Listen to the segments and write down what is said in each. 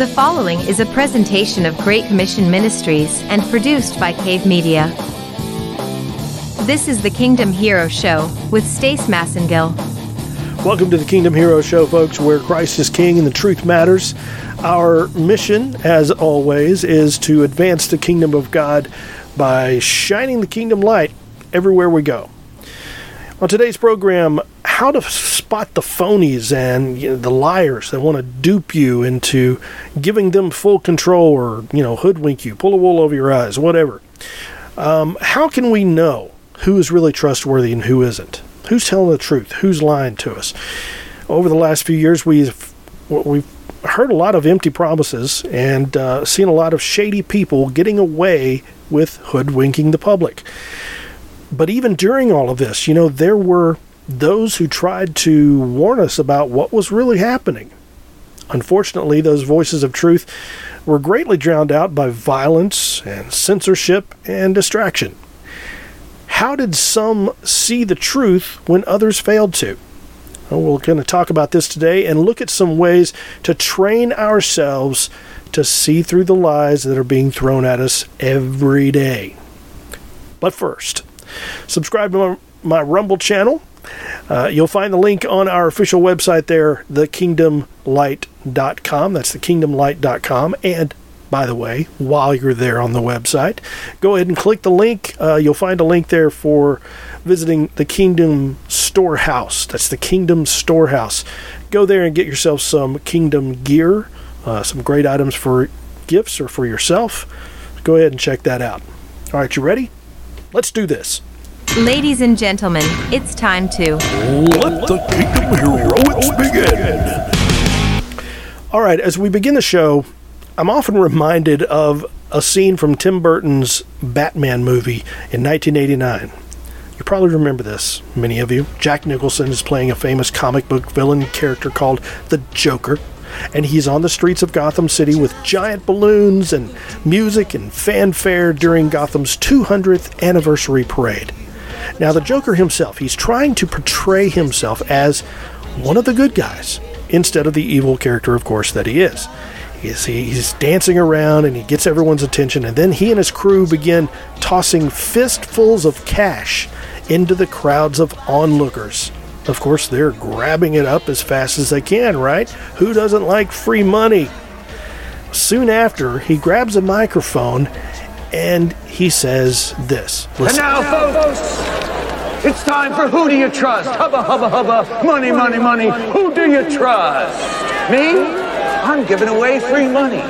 The following is a presentation of Great Commission Ministries and produced by Cave Media. This is the Kingdom Hero Show with Stace Massengill. Welcome to the Kingdom Hero Show, folks, where Christ is King and the truth matters. Our mission, as always, is to advance the kingdom of God by shining the kingdom light everywhere we go. On today's program, how to spot the phonies and you know, the liars that want to dupe you into giving them full control or, you know, hoodwink you, pull a wool over your eyes, whatever. Um, how can we know who is really trustworthy and who isn't? Who's telling the truth? Who's lying to us? Over the last few years, we've we've heard a lot of empty promises and uh, seen a lot of shady people getting away with hoodwinking the public. But even during all of this, you know, there were those who tried to warn us about what was really happening. Unfortunately, those voices of truth were greatly drowned out by violence and censorship and distraction. How did some see the truth when others failed to? Well, we're going to talk about this today and look at some ways to train ourselves to see through the lies that are being thrown at us every day. But first, subscribe to my, my Rumble channel. Uh, you'll find the link on our official website there, thekingdomlight.com. That's thekingdomlight.com. And by the way, while you're there on the website. Go ahead and click the link. Uh, you'll find a link there for visiting the Kingdom Storehouse. That's the Kingdom Storehouse. Go there and get yourself some Kingdom gear, uh, some great items for gifts or for yourself. Go ahead and check that out. All right, you ready? Let's do this. Ladies and gentlemen, it's time to let the Kingdom Heroics begin. All right, as we begin the show, I'm often reminded of a scene from Tim Burton's Batman movie in 1989. You probably remember this, many of you. Jack Nicholson is playing a famous comic book villain character called the Joker, and he's on the streets of Gotham City with giant balloons and music and fanfare during Gotham's 200th anniversary parade. Now, the Joker himself, he's trying to portray himself as one of the good guys instead of the evil character, of course, that he is. He's, he's dancing around and he gets everyone's attention, and then he and his crew begin tossing fistfuls of cash into the crowds of onlookers. Of course, they're grabbing it up as fast as they can, right? Who doesn't like free money? Soon after, he grabs a microphone and he says this. And now, folks, it's time for Who Do You Trust? Hubba, hubba, hubba, money, money, money. Who do you trust? Me? I'm giving away free money.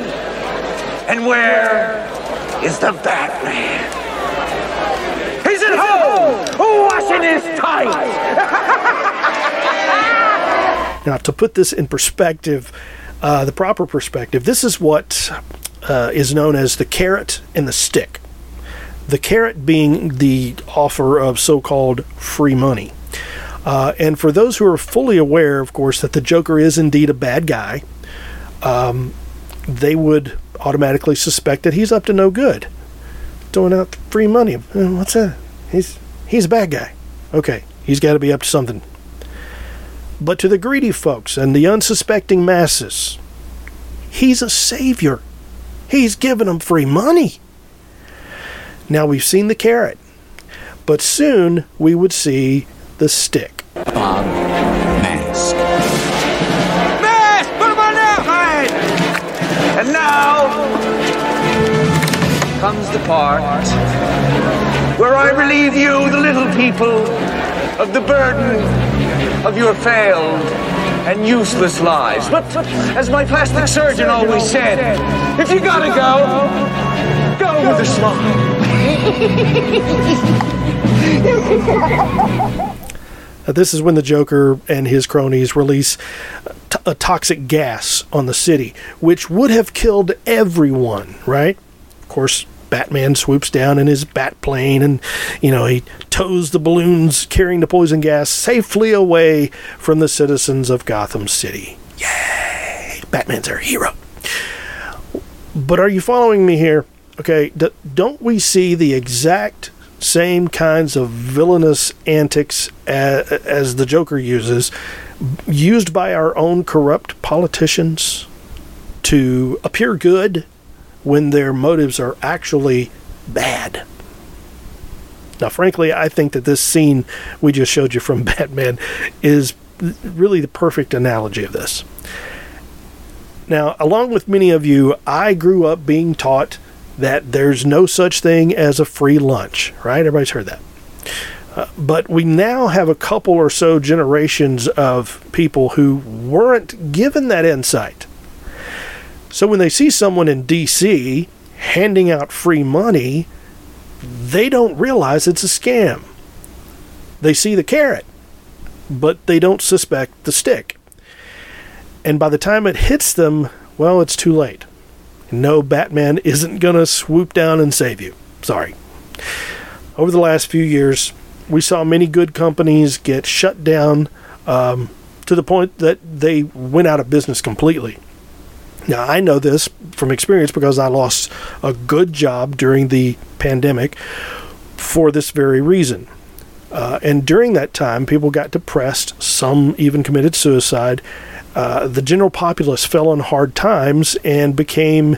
And where is the Batman? Washing his tights. Now, to put this in perspective, uh, the proper perspective, this is what uh, is known as the carrot and the stick. The carrot being the offer of so called free money. Uh, and for those who are fully aware, of course, that the Joker is indeed a bad guy, um, they would automatically suspect that he's up to no good. throwing out free money. Uh, What's that? He's, he's a bad guy. Okay, he's got to be up to something. But to the greedy folks and the unsuspecting masses, he's a savior. He's giving them free money. Now we've seen the carrot, but soon we would see the stick. Bob Mask. Mask, put him on outside. And now comes the part where I relieve you, the little people, of the burden of your failed and useless lives. But as my plastic surgeon always said, if you gotta go, go with a smile. Uh, this is when the Joker and his cronies release t- a toxic gas on the city, which would have killed everyone, right? Of course, Batman swoops down in his bat plane and, you know, he tows the balloons carrying the poison gas safely away from the citizens of Gotham City. Yay! Batman's our hero. But are you following me here? Okay, d- don't we see the exact same kinds of villainous antics as, as the Joker uses, used by our own corrupt politicians? to appear good when their motives are actually bad. Now, frankly, I think that this scene we just showed you from Batman is really the perfect analogy of this. Now, along with many of you, I grew up being taught that there's no such thing as a free lunch, right? Everybody's heard that. Uh, but we now have a couple or so generations of people who weren't given that insight. So when they see someone in DC handing out free money, they don't realize it's a scam. They see the carrot, but they don't suspect the stick. And by the time it hits them, well, it's too late. No, Batman isn't going to swoop down and save you. Sorry. Over the last few years, we saw many good companies get shut down um, to the point that they went out of business completely. Now, I know this from experience because I lost a good job during the pandemic for this very reason. Uh, and during that time, people got depressed, some even committed suicide. Uh, the general populace fell on hard times and became,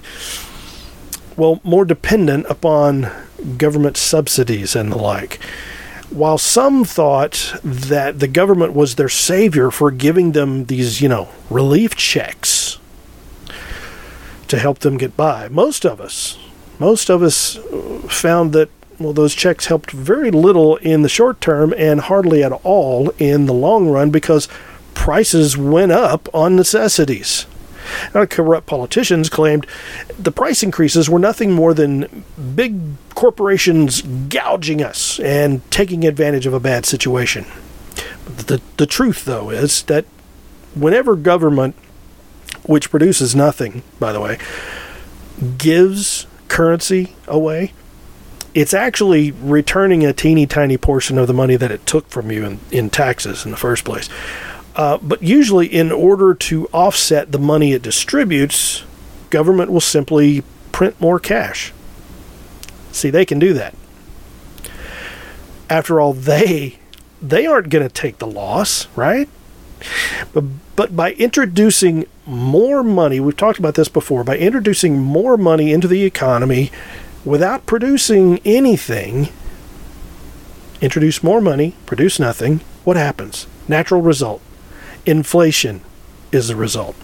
well, more dependent upon government subsidies and the like. While some thought that the government was their savior for giving them these, you know, relief checks to help them get by, most of us, most of us found that well, those checks helped very little in the short term and hardly at all in the long run because prices went up on necessities. Now, corrupt politicians claimed the price increases were nothing more than big corporations gouging us and taking advantage of a bad situation. The, the truth, though, is that whenever government, which produces nothing, by the way, gives currency away, it's actually returning a teeny tiny portion of the money that it took from you in, in taxes in the first place. Uh, but usually, in order to offset the money it distributes, government will simply print more cash. See, they can do that. After all, they they aren't going to take the loss, right? But but by introducing more money, we've talked about this before, by introducing more money into the economy without producing anything, introduce more money, produce nothing, what happens? Natural result inflation is the result.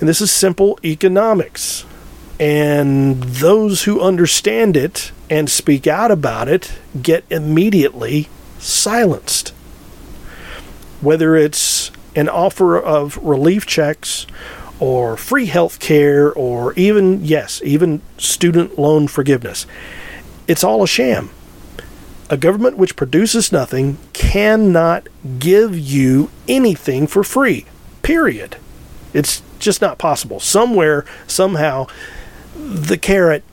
And this is simple economics. And those who understand it and speak out about it get immediately silenced. Whether it's an offer of relief checks or free health care or even, yes, even student loan forgiveness, it's all a sham. A government which produces nothing cannot give you anything for free. Period. It's just not possible. Somewhere, somehow, the carrot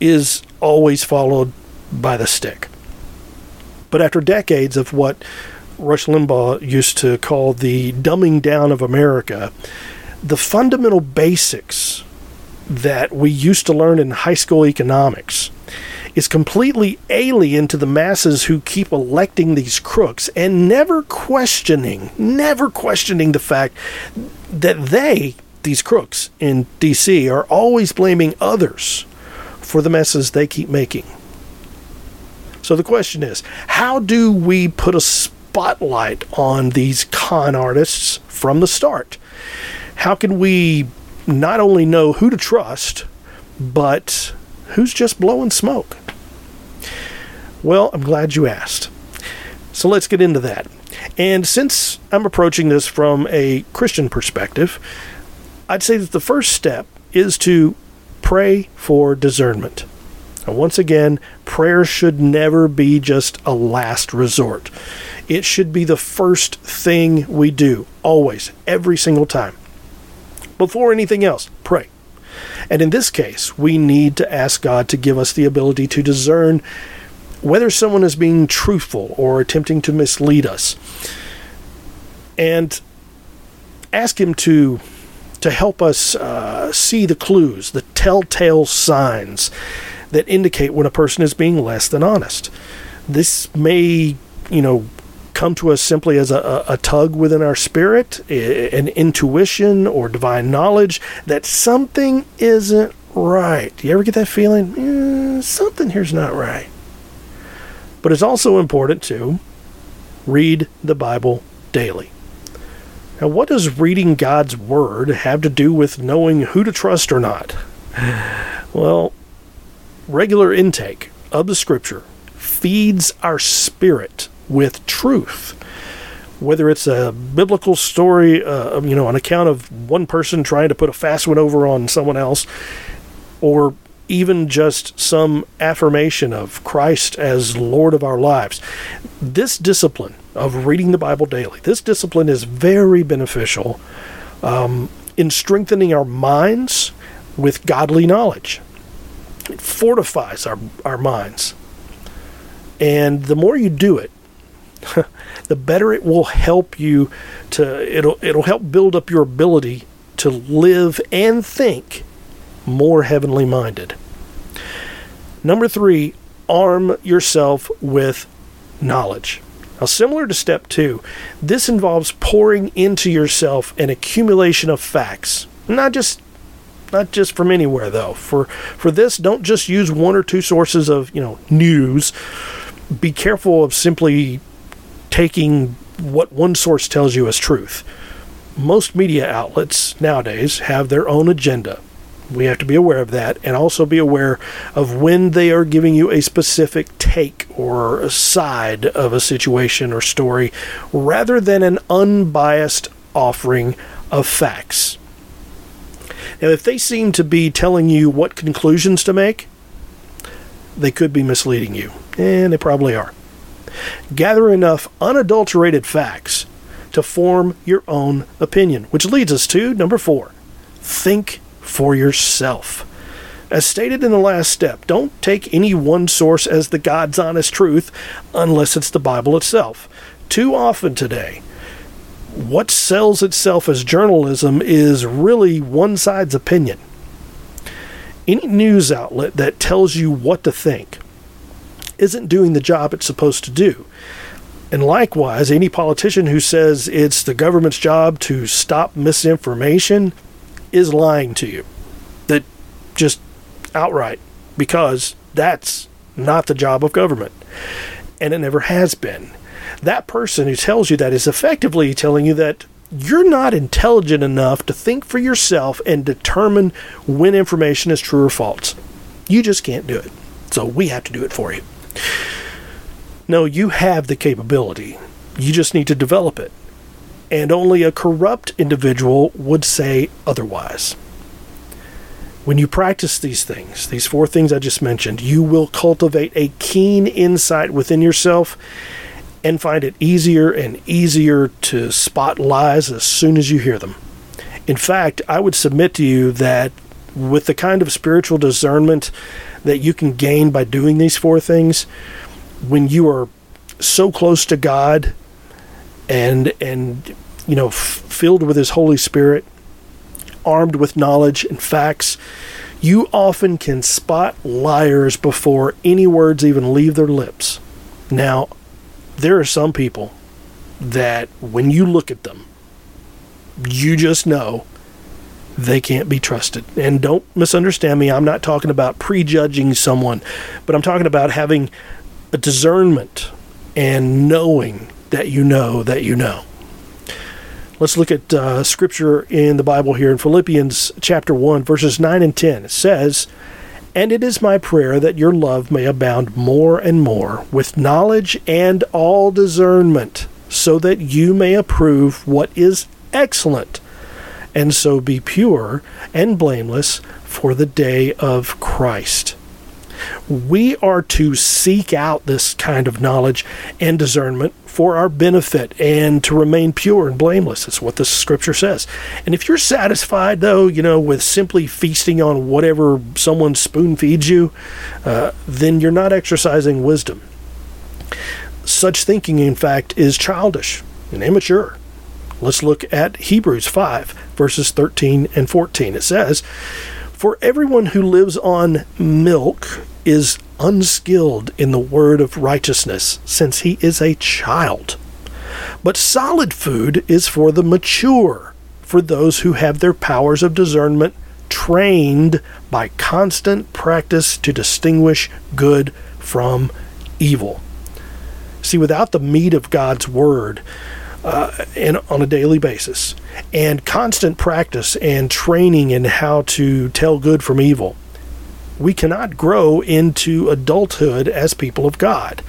is always followed by the stick. But after decades of what Rush Limbaugh used to call the dumbing down of America, the fundamental basics that we used to learn in high school economics is completely alien to the masses who keep electing these crooks and never questioning, never questioning the fact that they, these crooks in DC, are always blaming others for the messes they keep making. So the question is how do we put a spotlight on these con artists from the start? How can we not only know who to trust, but who's just blowing smoke? Well, I'm glad you asked. So let's get into that. And since I'm approaching this from a Christian perspective, I'd say that the first step is to pray for discernment. And once again, prayer should never be just a last resort. It should be the first thing we do, always, every single time. Before anything else, pray. And in this case, we need to ask God to give us the ability to discern whether someone is being truthful or attempting to mislead us. And ask Him to to help us uh, see the clues, the telltale signs that indicate when a person is being less than honest. This may, you know, come to us simply as a, a, tug within our spirit, an intuition or divine knowledge that something isn't right. Do you ever get that feeling? "Eh, something here's not right. But it's also important to read the Bible daily. Now, what does reading God's Word have to do with knowing who to trust or not? Well, regular intake of the Scripture feeds our spirit with truth. Whether it's a biblical story, uh, you know, on account of one person trying to put a fast one over on someone else, or even just some affirmation of Christ as Lord of our lives. This discipline of reading the Bible daily, this discipline is very beneficial um, in strengthening our minds with godly knowledge. It fortifies our, our minds. And the more you do it, the better it will help you to it'll it'll help build up your ability to live and think more heavenly minded. Number 3, arm yourself with knowledge. Now, similar to step two, this involves pouring into yourself an accumulation of facts. Not just not just from anywhere though. For for this, don't just use one or two sources of, you know, news. Be careful of simply taking what one source tells you as truth. Most media outlets nowadays have their own agenda. We have to be aware of that and also be aware of when they are giving you a specific take or a side of a situation or story rather than an unbiased offering of facts. Now, if they seem to be telling you what conclusions to make, they could be misleading you, and they probably are. Gather enough unadulterated facts to form your own opinion, which leads us to number four think for yourself. As stated in the last step, don't take any one source as the God's honest truth unless it's the Bible itself. Too often today, what sells itself as journalism is really one side's opinion. Any news outlet that tells you what to think isn't doing the job it's supposed to do. And likewise, any politician who says it's the government's job to stop misinformation is lying to you. That just outright, because that's not the job of government. And it never has been. That person who tells you that is effectively telling you that you're not intelligent enough to think for yourself and determine when information is true or false. You just can't do it. So we have to do it for you. No, you have the capability. You just need to develop it. And only a corrupt individual would say otherwise. When you practice these things, these four things I just mentioned, you will cultivate a keen insight within yourself and find it easier and easier to spot lies as soon as you hear them. In fact, I would submit to you that with the kind of spiritual discernment that you can gain by doing these four things, when you are so close to God and and you know f- filled with his holy spirit armed with knowledge and facts you often can spot liars before any words even leave their lips now there are some people that when you look at them you just know they can't be trusted. And don't misunderstand me, I'm not talking about prejudging someone, but I'm talking about having a discernment and knowing that you know that you know. Let's look at uh, scripture in the Bible here in Philippians chapter 1, verses 9 and 10. It says, And it is my prayer that your love may abound more and more with knowledge and all discernment, so that you may approve what is excellent and so be pure and blameless for the day of Christ. We are to seek out this kind of knowledge and discernment for our benefit and to remain pure and blameless. That's what the scripture says. And if you're satisfied, though, you know, with simply feasting on whatever someone spoon feeds you, uh, then you're not exercising wisdom. Such thinking, in fact, is childish and immature. Let's look at Hebrews 5, verses 13 and 14. It says, For everyone who lives on milk is unskilled in the word of righteousness, since he is a child. But solid food is for the mature, for those who have their powers of discernment trained by constant practice to distinguish good from evil. See, without the meat of God's Word uh, in, on a daily basis and constant practice and training in how to tell good from evil, we cannot grow into adulthood as people of God.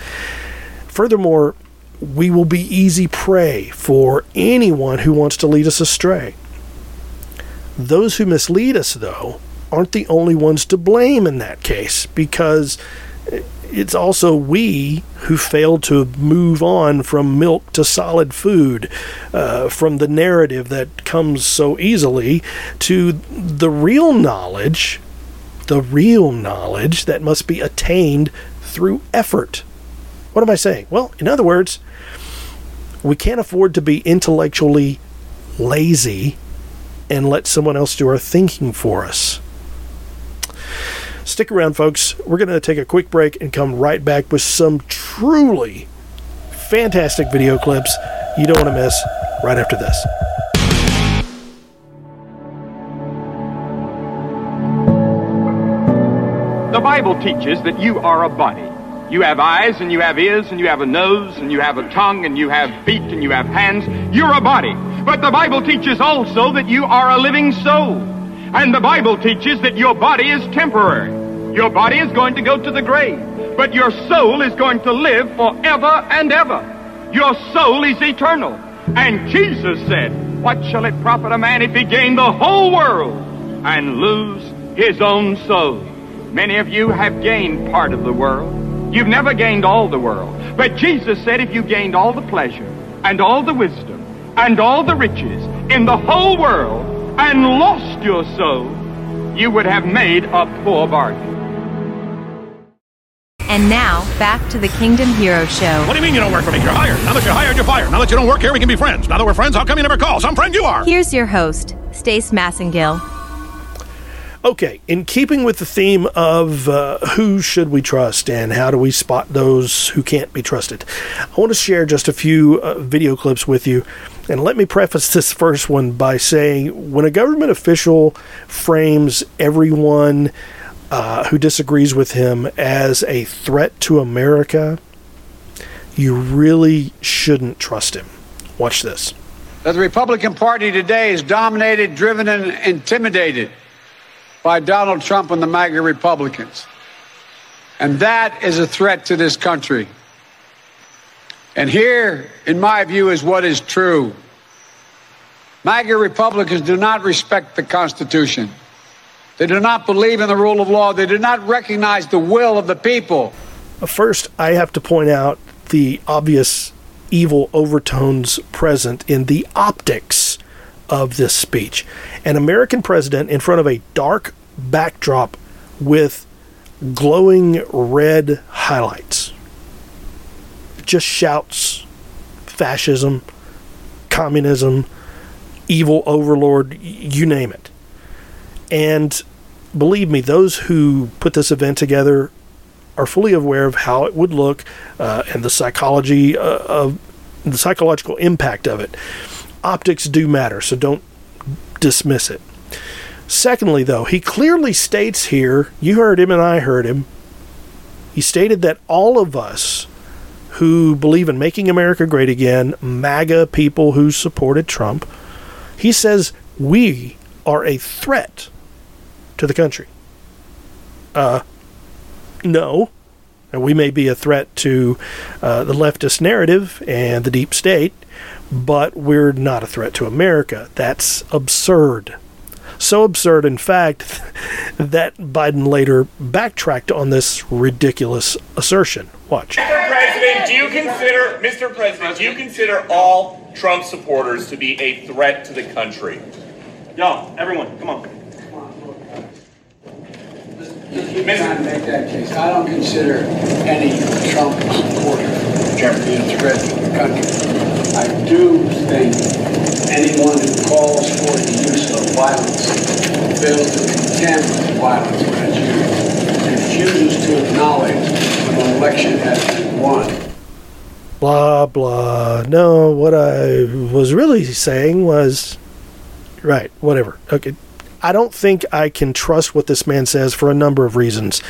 Furthermore, we will be easy prey for anyone who wants to lead us astray. Those who mislead us, though, aren't the only ones to blame in that case because it's also we who failed to move on from milk to solid food, uh, from the narrative that comes so easily to the real knowledge, the real knowledge that must be attained through effort. What am I saying? Well, in other words, we can't afford to be intellectually lazy and let someone else do our thinking for us. Stick around, folks. We're going to take a quick break and come right back with some truly fantastic video clips you don't want to miss right after this. Bible teaches that you are a body. You have eyes and you have ears and you have a nose and you have a tongue and you have feet and you have hands. You're a body. But the Bible teaches also that you are a living soul. And the Bible teaches that your body is temporary. Your body is going to go to the grave. But your soul is going to live forever and ever. Your soul is eternal. And Jesus said, What shall it profit a man if he gain the whole world and lose his own soul? Many of you have gained part of the world. You've never gained all the world. But Jesus said if you gained all the pleasure and all the wisdom and all the riches in the whole world and lost your soul, you would have made a poor bargain. And now, back to the Kingdom Hero Show. What do you mean you don't work for me? You're hired. Now that you're hired, you're fired. Now that you don't work here, we can be friends. Now that we're friends, how come you never call? Some friend you are. Here's your host, Stace Massengill. Okay, in keeping with the theme of uh, who should we trust and how do we spot those who can't be trusted, I want to share just a few uh, video clips with you. And let me preface this first one by saying when a government official frames everyone uh, who disagrees with him as a threat to America, you really shouldn't trust him. Watch this. The Republican Party today is dominated, driven, and intimidated by Donald Trump and the MAGA Republicans. And that is a threat to this country. And here, in my view, is what is true. MAGA Republicans do not respect the Constitution. They do not believe in the rule of law. They do not recognize the will of the people. First, I have to point out the obvious evil overtones present in the optics of this speech. An American president in front of a dark backdrop with glowing red highlights just shouts fascism, communism, evil overlord, you name it. And believe me, those who put this event together are fully aware of how it would look uh, and the psychology uh, of the psychological impact of it. Optics do matter, so don't dismiss it. Secondly, though, he clearly states here, you heard him and I heard him, he stated that all of us who believe in making America great again, MAGA people who supported Trump, he says we are a threat to the country. Uh, no. We may be a threat to uh, the leftist narrative and the deep state, but we're not a threat to America. That's absurd. So absurd, in fact, that Biden later backtracked on this ridiculous assertion. Watch. Mr. President, do you consider, Mr. President, do you consider all Trump supporters to be a threat to the country? Y'all, everyone, come on. You can't make that case. I don't consider any Trump supporter to be a threat to the country. I do think anyone who calls for the use of violence fails to condemn violence when it's used, refuses to acknowledge when an election has been won. blah, blah. No, what I was really saying was, right, whatever. Okay. I don't think I can trust what this man says for a number of reasons,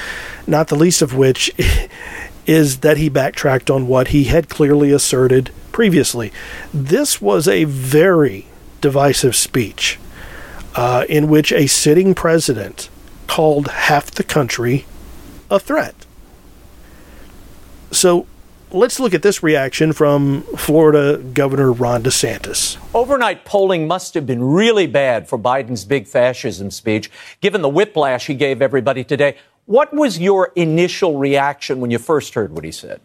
not the least of which is that he backtracked on what he had clearly asserted previously. This was a very divisive speech uh, in which a sitting president called half the country a threat. So let's look at this reaction from Florida Governor Ron DeSantis. Overnight polling must have been really bad for Biden's big fascism speech, given the whiplash he gave everybody today. What was your initial reaction when you first heard what he said?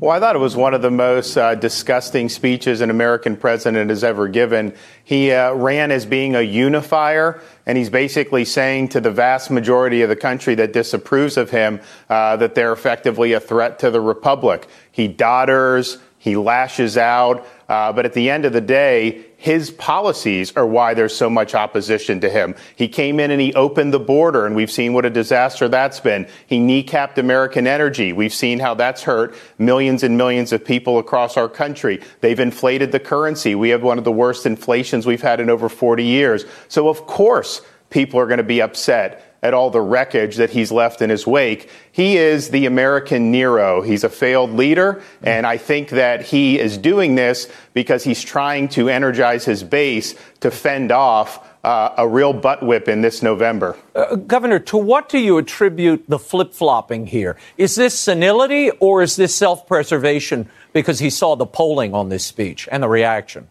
Well, I thought it was one of the most uh, disgusting speeches an American president has ever given. He uh, ran as being a unifier, and he's basically saying to the vast majority of the country that disapproves of him uh, that they're effectively a threat to the republic. He dodders, he lashes out, uh, but at the end of the day, his policies are why there's so much opposition to him. He came in and he opened the border, and we've seen what a disaster that's been. He kneecapped American energy. We've seen how that's hurt millions and millions of people across our country. They've inflated the currency. We have one of the worst inflations we've had in over 40 years. So, of course, people are going to be upset at all the wreckage that he's left in his wake. He is the American Nero. He's a failed leader, and I think that he is doing this because he's trying to energize his base to fend off uh, a real butt whip in this November. Uh, Governor, to what do you attribute the flip flopping here? Is this senility or is this self preservation because he saw the polling on this speech and the reaction?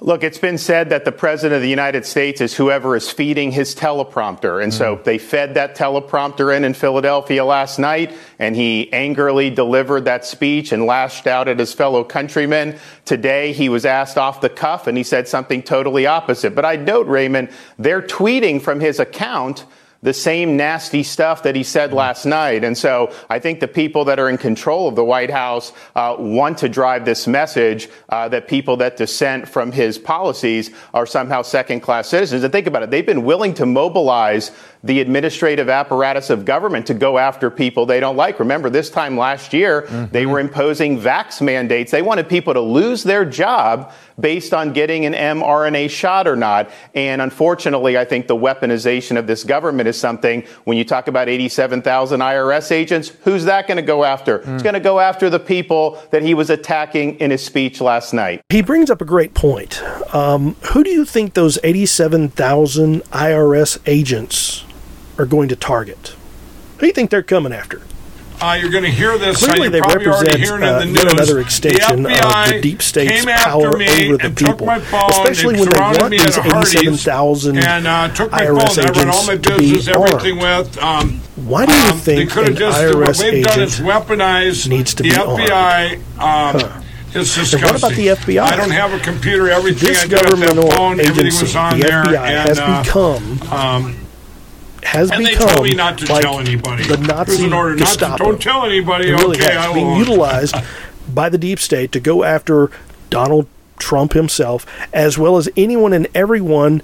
Look, it's been said that the president of the United States is whoever is feeding his teleprompter. And mm. so they fed that teleprompter in in Philadelphia last night, and he angrily delivered that speech and lashed out at his fellow countrymen. Today, he was asked off the cuff, and he said something totally opposite. But I note, Raymond, they're tweeting from his account the same nasty stuff that he said last night. And so I think the people that are in control of the White House uh, want to drive this message uh, that people that dissent from his policies are somehow second class citizens. And think about it. They've been willing to mobilize the administrative apparatus of government to go after people they don't like. Remember, this time last year, mm-hmm. they were imposing vax mandates. They wanted people to lose their job based on getting an mRNA shot or not. And unfortunately, I think the weaponization of this government is something when you talk about 87,000 IRS agents, who's that going to go after? Mm. It's going to go after the people that he was attacking in his speech last night. He brings up a great point. Um, who do you think those 87,000 IRS agents are going to target? Who do you think they're coming after? Uh, you're going to hear this. Clearly, they represent uh, yet another extension the of the deep state's power over the people, especially when they want these 87,000 and, uh, IRS agents to be armed. With, um, Why do you um, think an just, IRS agent needs to be the FBI, armed? Um, huh. It's disgusting. And what about the FBI? I don't have a computer. Everything this I governmental phone, agency, the FBI, and, has uh, become um, has and become they told me not to like tell anybody. the Nazi order Gestapo. Not to, don't tell anybody. It really okay, has I being utilized by the deep state to go after Donald Trump himself, as well as anyone and everyone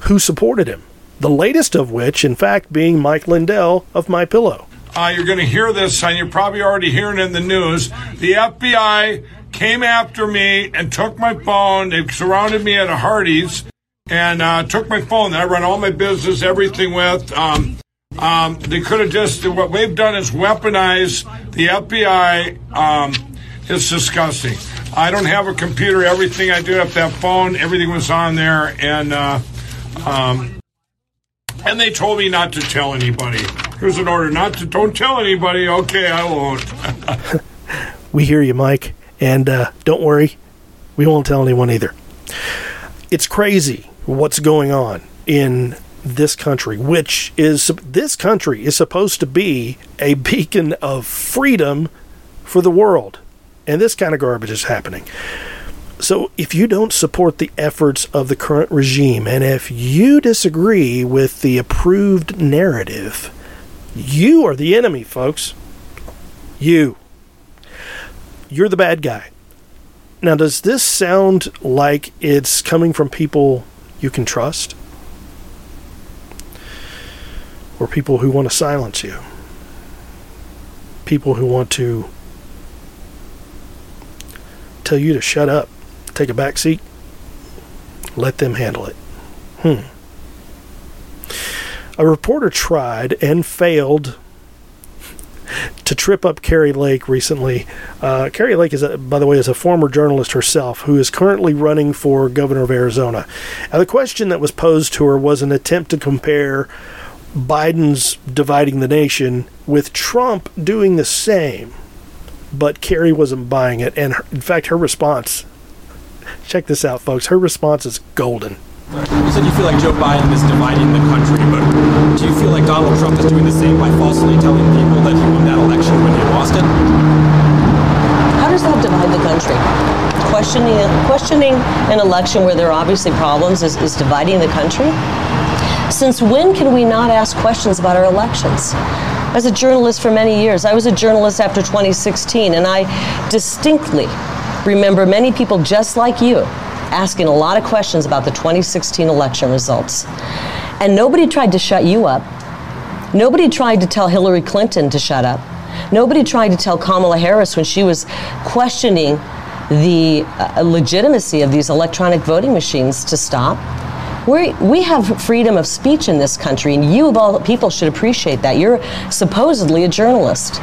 who supported him. The latest of which, in fact, being Mike Lindell of My Pillow. Uh, you're going to hear this, and you're probably already hearing it in the news. The FBI came after me and took my phone. They surrounded me at a Hardee's and uh, took my phone that I run all my business, everything with. Um, um, they could have just, what they've done is weaponize the FBI. Um, it's disgusting. I don't have a computer. Everything I do up that phone, everything was on there. And, uh, um, and they told me not to tell anybody. Here's an order not to, don't tell anybody. Okay, I won't. we hear you, Mike. And uh, don't worry, we won't tell anyone either. It's crazy what's going on in this country, which is this country is supposed to be a beacon of freedom for the world. And this kind of garbage is happening. So, if you don't support the efforts of the current regime, and if you disagree with the approved narrative, you are the enemy, folks. You. You're the bad guy. Now, does this sound like it's coming from people you can trust? Or people who want to silence you? people who want to tell you to shut up, take a back seat, let them handle it. Hmm. A reporter tried and failed trip up Kari Lake recently. Uh, Kari Lake is, a, by the way, is a former journalist herself who is currently running for governor of Arizona. And the question that was posed to her was an attempt to compare Biden's dividing the nation with Trump doing the same. But Kari wasn't buying it, and her, in fact, her response. Check this out, folks. Her response is golden. You said you feel like Joe Biden is dividing the country, but do you feel like Donald Trump is doing the same by falsely telling people that he won that election when he lost it? How does that divide the country? Questioning, questioning an election where there are obviously problems is, is dividing the country? Since when can we not ask questions about our elections? As a journalist for many years, I was a journalist after 2016, and I distinctly remember many people just like you asking a lot of questions about the 2016 election results. And nobody tried to shut you up. Nobody tried to tell Hillary Clinton to shut up. Nobody tried to tell Kamala Harris when she was questioning the uh, legitimacy of these electronic voting machines to stop. we we have freedom of speech in this country, and you, of all people, should appreciate that. You're supposedly a journalist.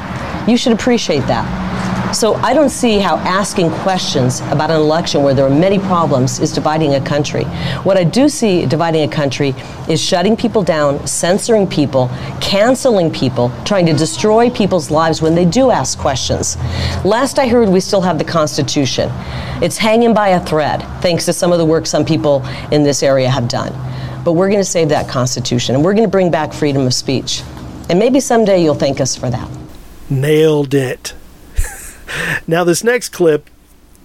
You should appreciate that. So I don't see how asking questions about an election where there are many problems is dividing a country. What I do see dividing a country is shutting people down, censoring people, canceling people, trying to destroy people's lives when they do ask questions. Last I heard, we still have the Constitution. It's hanging by a thread, thanks to some of the work some people in this area have done. But we're going to save that Constitution, and we're going to bring back freedom of speech. And maybe someday you'll thank us for that. Nailed it. Now, this next clip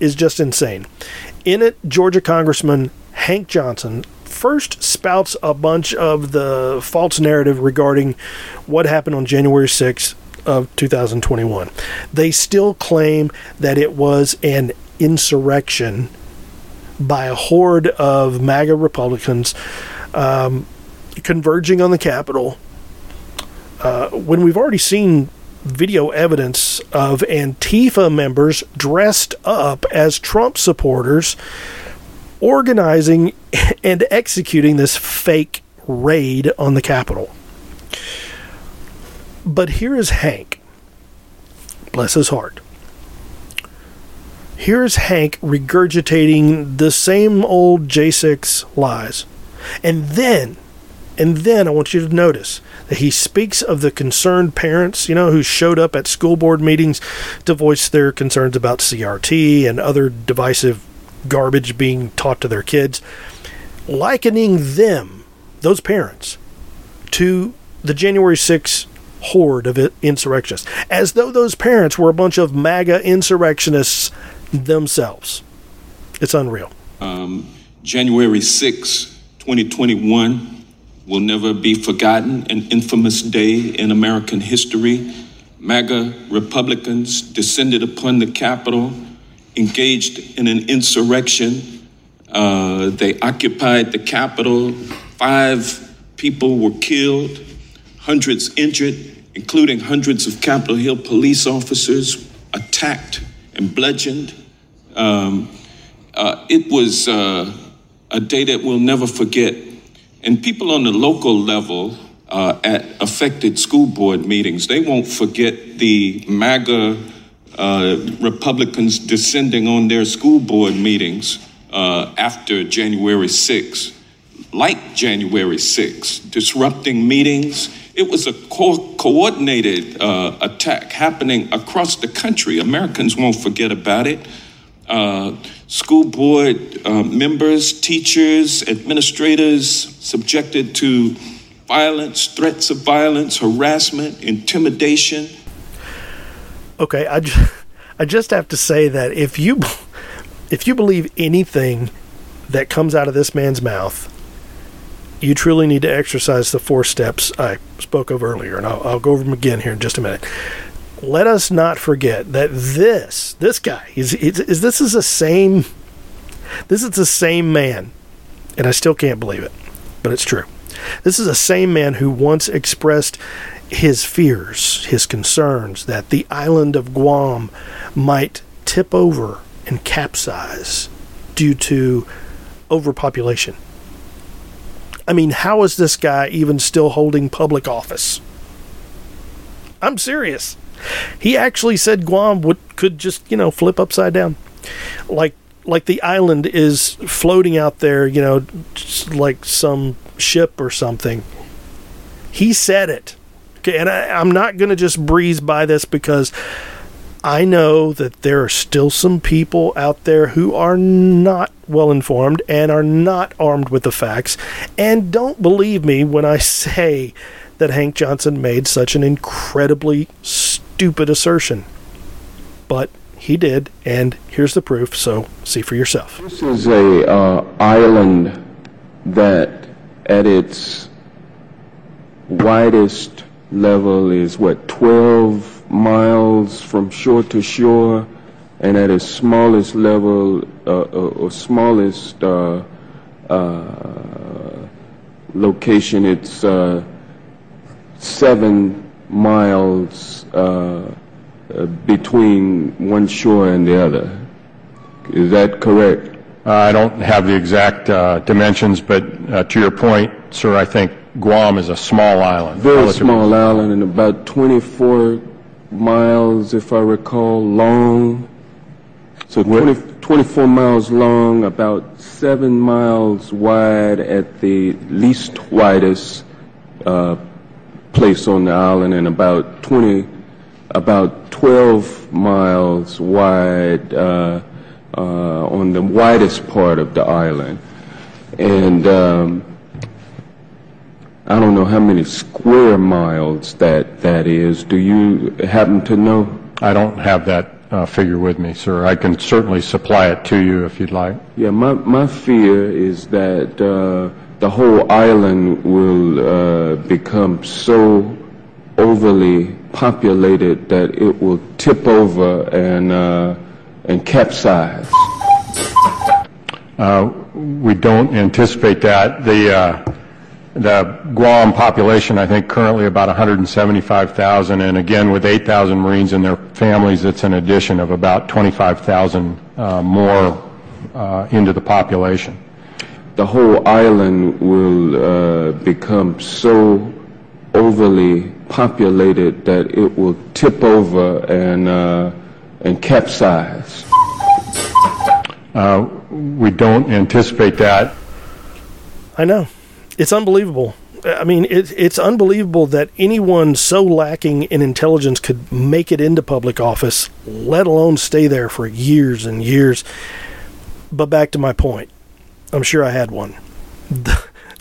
is just insane. In it, Georgia Congressman Hank Johnson first spouts a bunch of the false narrative regarding what happened on January 6th of 2021. They still claim that it was an insurrection by a horde of MAGA Republicans um, converging on the Capitol. Uh, when we've already seen video evidence of Antifa members dressed up as Trump supporters organizing and executing this fake raid on the Capitol. But here is Hank. Bless his heart. Here's Hank regurgitating the same old J6 lies. And then, and then I want you to notice that he speaks of the concerned parents, you know, who showed up at school board meetings to voice their concerns about CRT and other divisive garbage being taught to their kids, likening them, those parents, to the January 6th horde of insurrectionists, as though those parents were a bunch of MAGA insurrectionists themselves. It's unreal. Um, January 6, 2021 will never be forgotten, an infamous day in American history. MAGA Republicans descended upon the Capitol, engaged in an insurrection. Uh, they occupied the Capitol. Five people were killed, hundreds injured, including hundreds of Capitol Hill police officers attacked and bludgeoned. Um, uh, it was uh, a day that we'll never forget. And people on the local level uh, at affected school board meetings, they won't forget the MAGA uh, Republicans descending on their school board meetings uh, after January 6th, like January 6th, disrupting meetings. It was a co- coordinated uh, attack happening across the country. Americans won't forget about it. School board uh, members, teachers, administrators subjected to violence, threats of violence, harassment, intimidation. Okay, I just, I just have to say that if you if you believe anything that comes out of this man's mouth, you truly need to exercise the four steps I spoke of earlier, and I'll, I'll go over them again here in just a minute. Let us not forget that this this guy is, is, is this is the same this is the same man, and I still can't believe it, but it's true. This is the same man who once expressed his fears, his concerns that the island of Guam might tip over and capsize due to overpopulation. I mean, how is this guy even still holding public office? I'm serious. He actually said Guam would could just, you know, flip upside down. Like like the island is floating out there, you know, like some ship or something. He said it. Okay, and I, I'm not going to just breeze by this because I know that there are still some people out there who are not well informed and are not armed with the facts and don't believe me when I say that Hank Johnson made such an incredibly stupid assertion. But he did, and here's the proof, so see for yourself. This is a uh, island that at its widest level is what 12 miles from shore to shore and at its smallest level uh, uh, or smallest uh, uh location it's uh, seven miles uh, between one shore and the other is that correct I don't have the exact dimensions but to your point sir I think Guam is a small island. Very small island and about 24 miles, if I recall, long. So 20, 24 miles long, about seven miles wide at the least widest uh, place on the island, and about 20, about 12 miles wide uh, uh, on the widest part of the island. And um, I don't know how many square miles that that is. Do you happen to know? I don't have that uh, figure with me, sir. I can certainly supply it to you if you'd like. Yeah, my, my fear is that uh, the whole island will uh, become so overly populated that it will tip over and, uh, and capsize. Uh, we don't anticipate that. The uh, the Guam population, I think, currently about 175,000, and again, with 8,000 Marines and their families, it's an addition of about 25,000 uh, more uh, into the population. The whole island will uh, become so overly populated that it will tip over and uh, and capsize. Uh, we don't anticipate that. I know it's unbelievable. I mean, it, it's unbelievable that anyone so lacking in intelligence could make it into public office, let alone stay there for years and years. But back to my point, I'm sure I had one.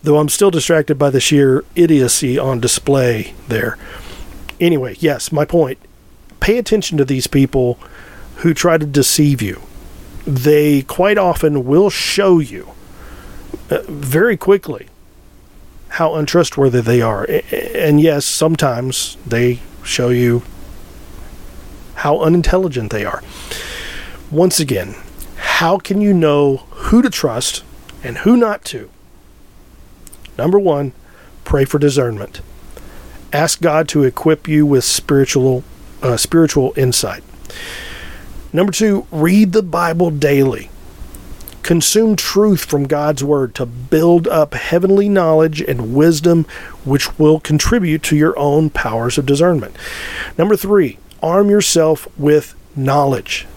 Though I'm still distracted by the sheer idiocy on display there. Anyway, yes, my point. Pay attention to these people who try to deceive you. They quite often will show you uh, very quickly how untrustworthy they are. And yes, sometimes they show you how unintelligent they are. Once again, how can you know who to trust and who not to? Number one, pray for discernment. Ask God to equip you with spiritual uh, spiritual insight. Number two, read the Bible daily. Consume truth from God's Word to build up heavenly knowledge and wisdom, which will contribute to your own powers of discernment. Number three, arm yourself with knowledge.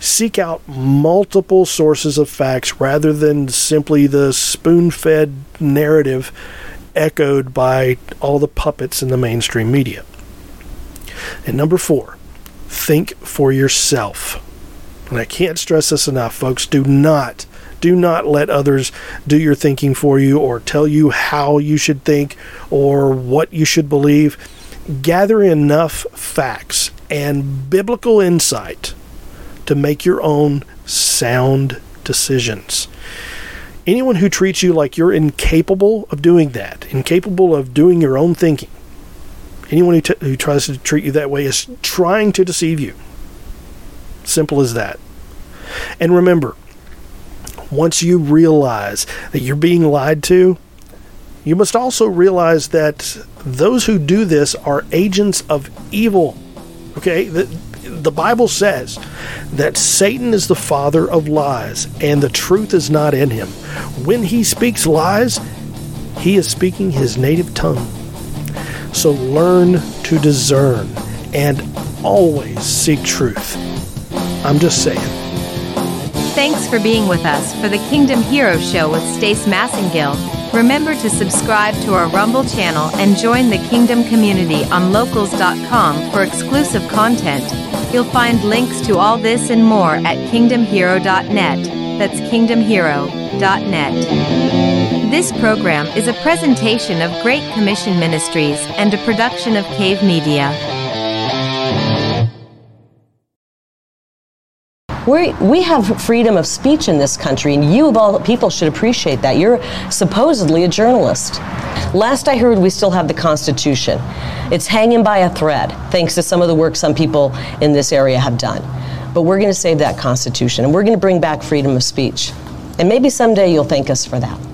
Seek out multiple sources of facts rather than simply the spoon fed narrative echoed by all the puppets in the mainstream media. And number four, think for yourself. And I can't stress this enough, folks. Do not do not let others do your thinking for you or tell you how you should think or what you should believe. Gather enough facts and biblical insight to make your own sound decisions. Anyone who treats you like you're incapable of doing that, incapable of doing your own thinking, anyone who, t- who tries to treat you that way is trying to deceive you. Simple as that. And remember, once you realize that you're being lied to, you must also realize that those who do this are agents of evil. Okay? The, Bible says that Satan is the father of lies and the truth is not in him. When he speaks lies, he is speaking his native tongue. So learn to discern and always seek truth. I'm just saying. Thanks for being with us for the Kingdom Hero Show with Stace Massengill. Remember to subscribe to our Rumble channel and join the Kingdom community on locals.com for exclusive content. You'll find links to all this and more at kingdomhero.net. That's kingdomhero.net. This program is a presentation of Great Commission Ministries and a production of Cave Media. We we have freedom of speech in this country, and you, of all people, should appreciate that. You're supposedly a journalist. Last I heard, we still have the Constitution. It's hanging by a thread, thanks to some of the work some people in this area have done. But we're going to save that Constitution, and we're going to bring back freedom of speech. And maybe someday you'll thank us for that.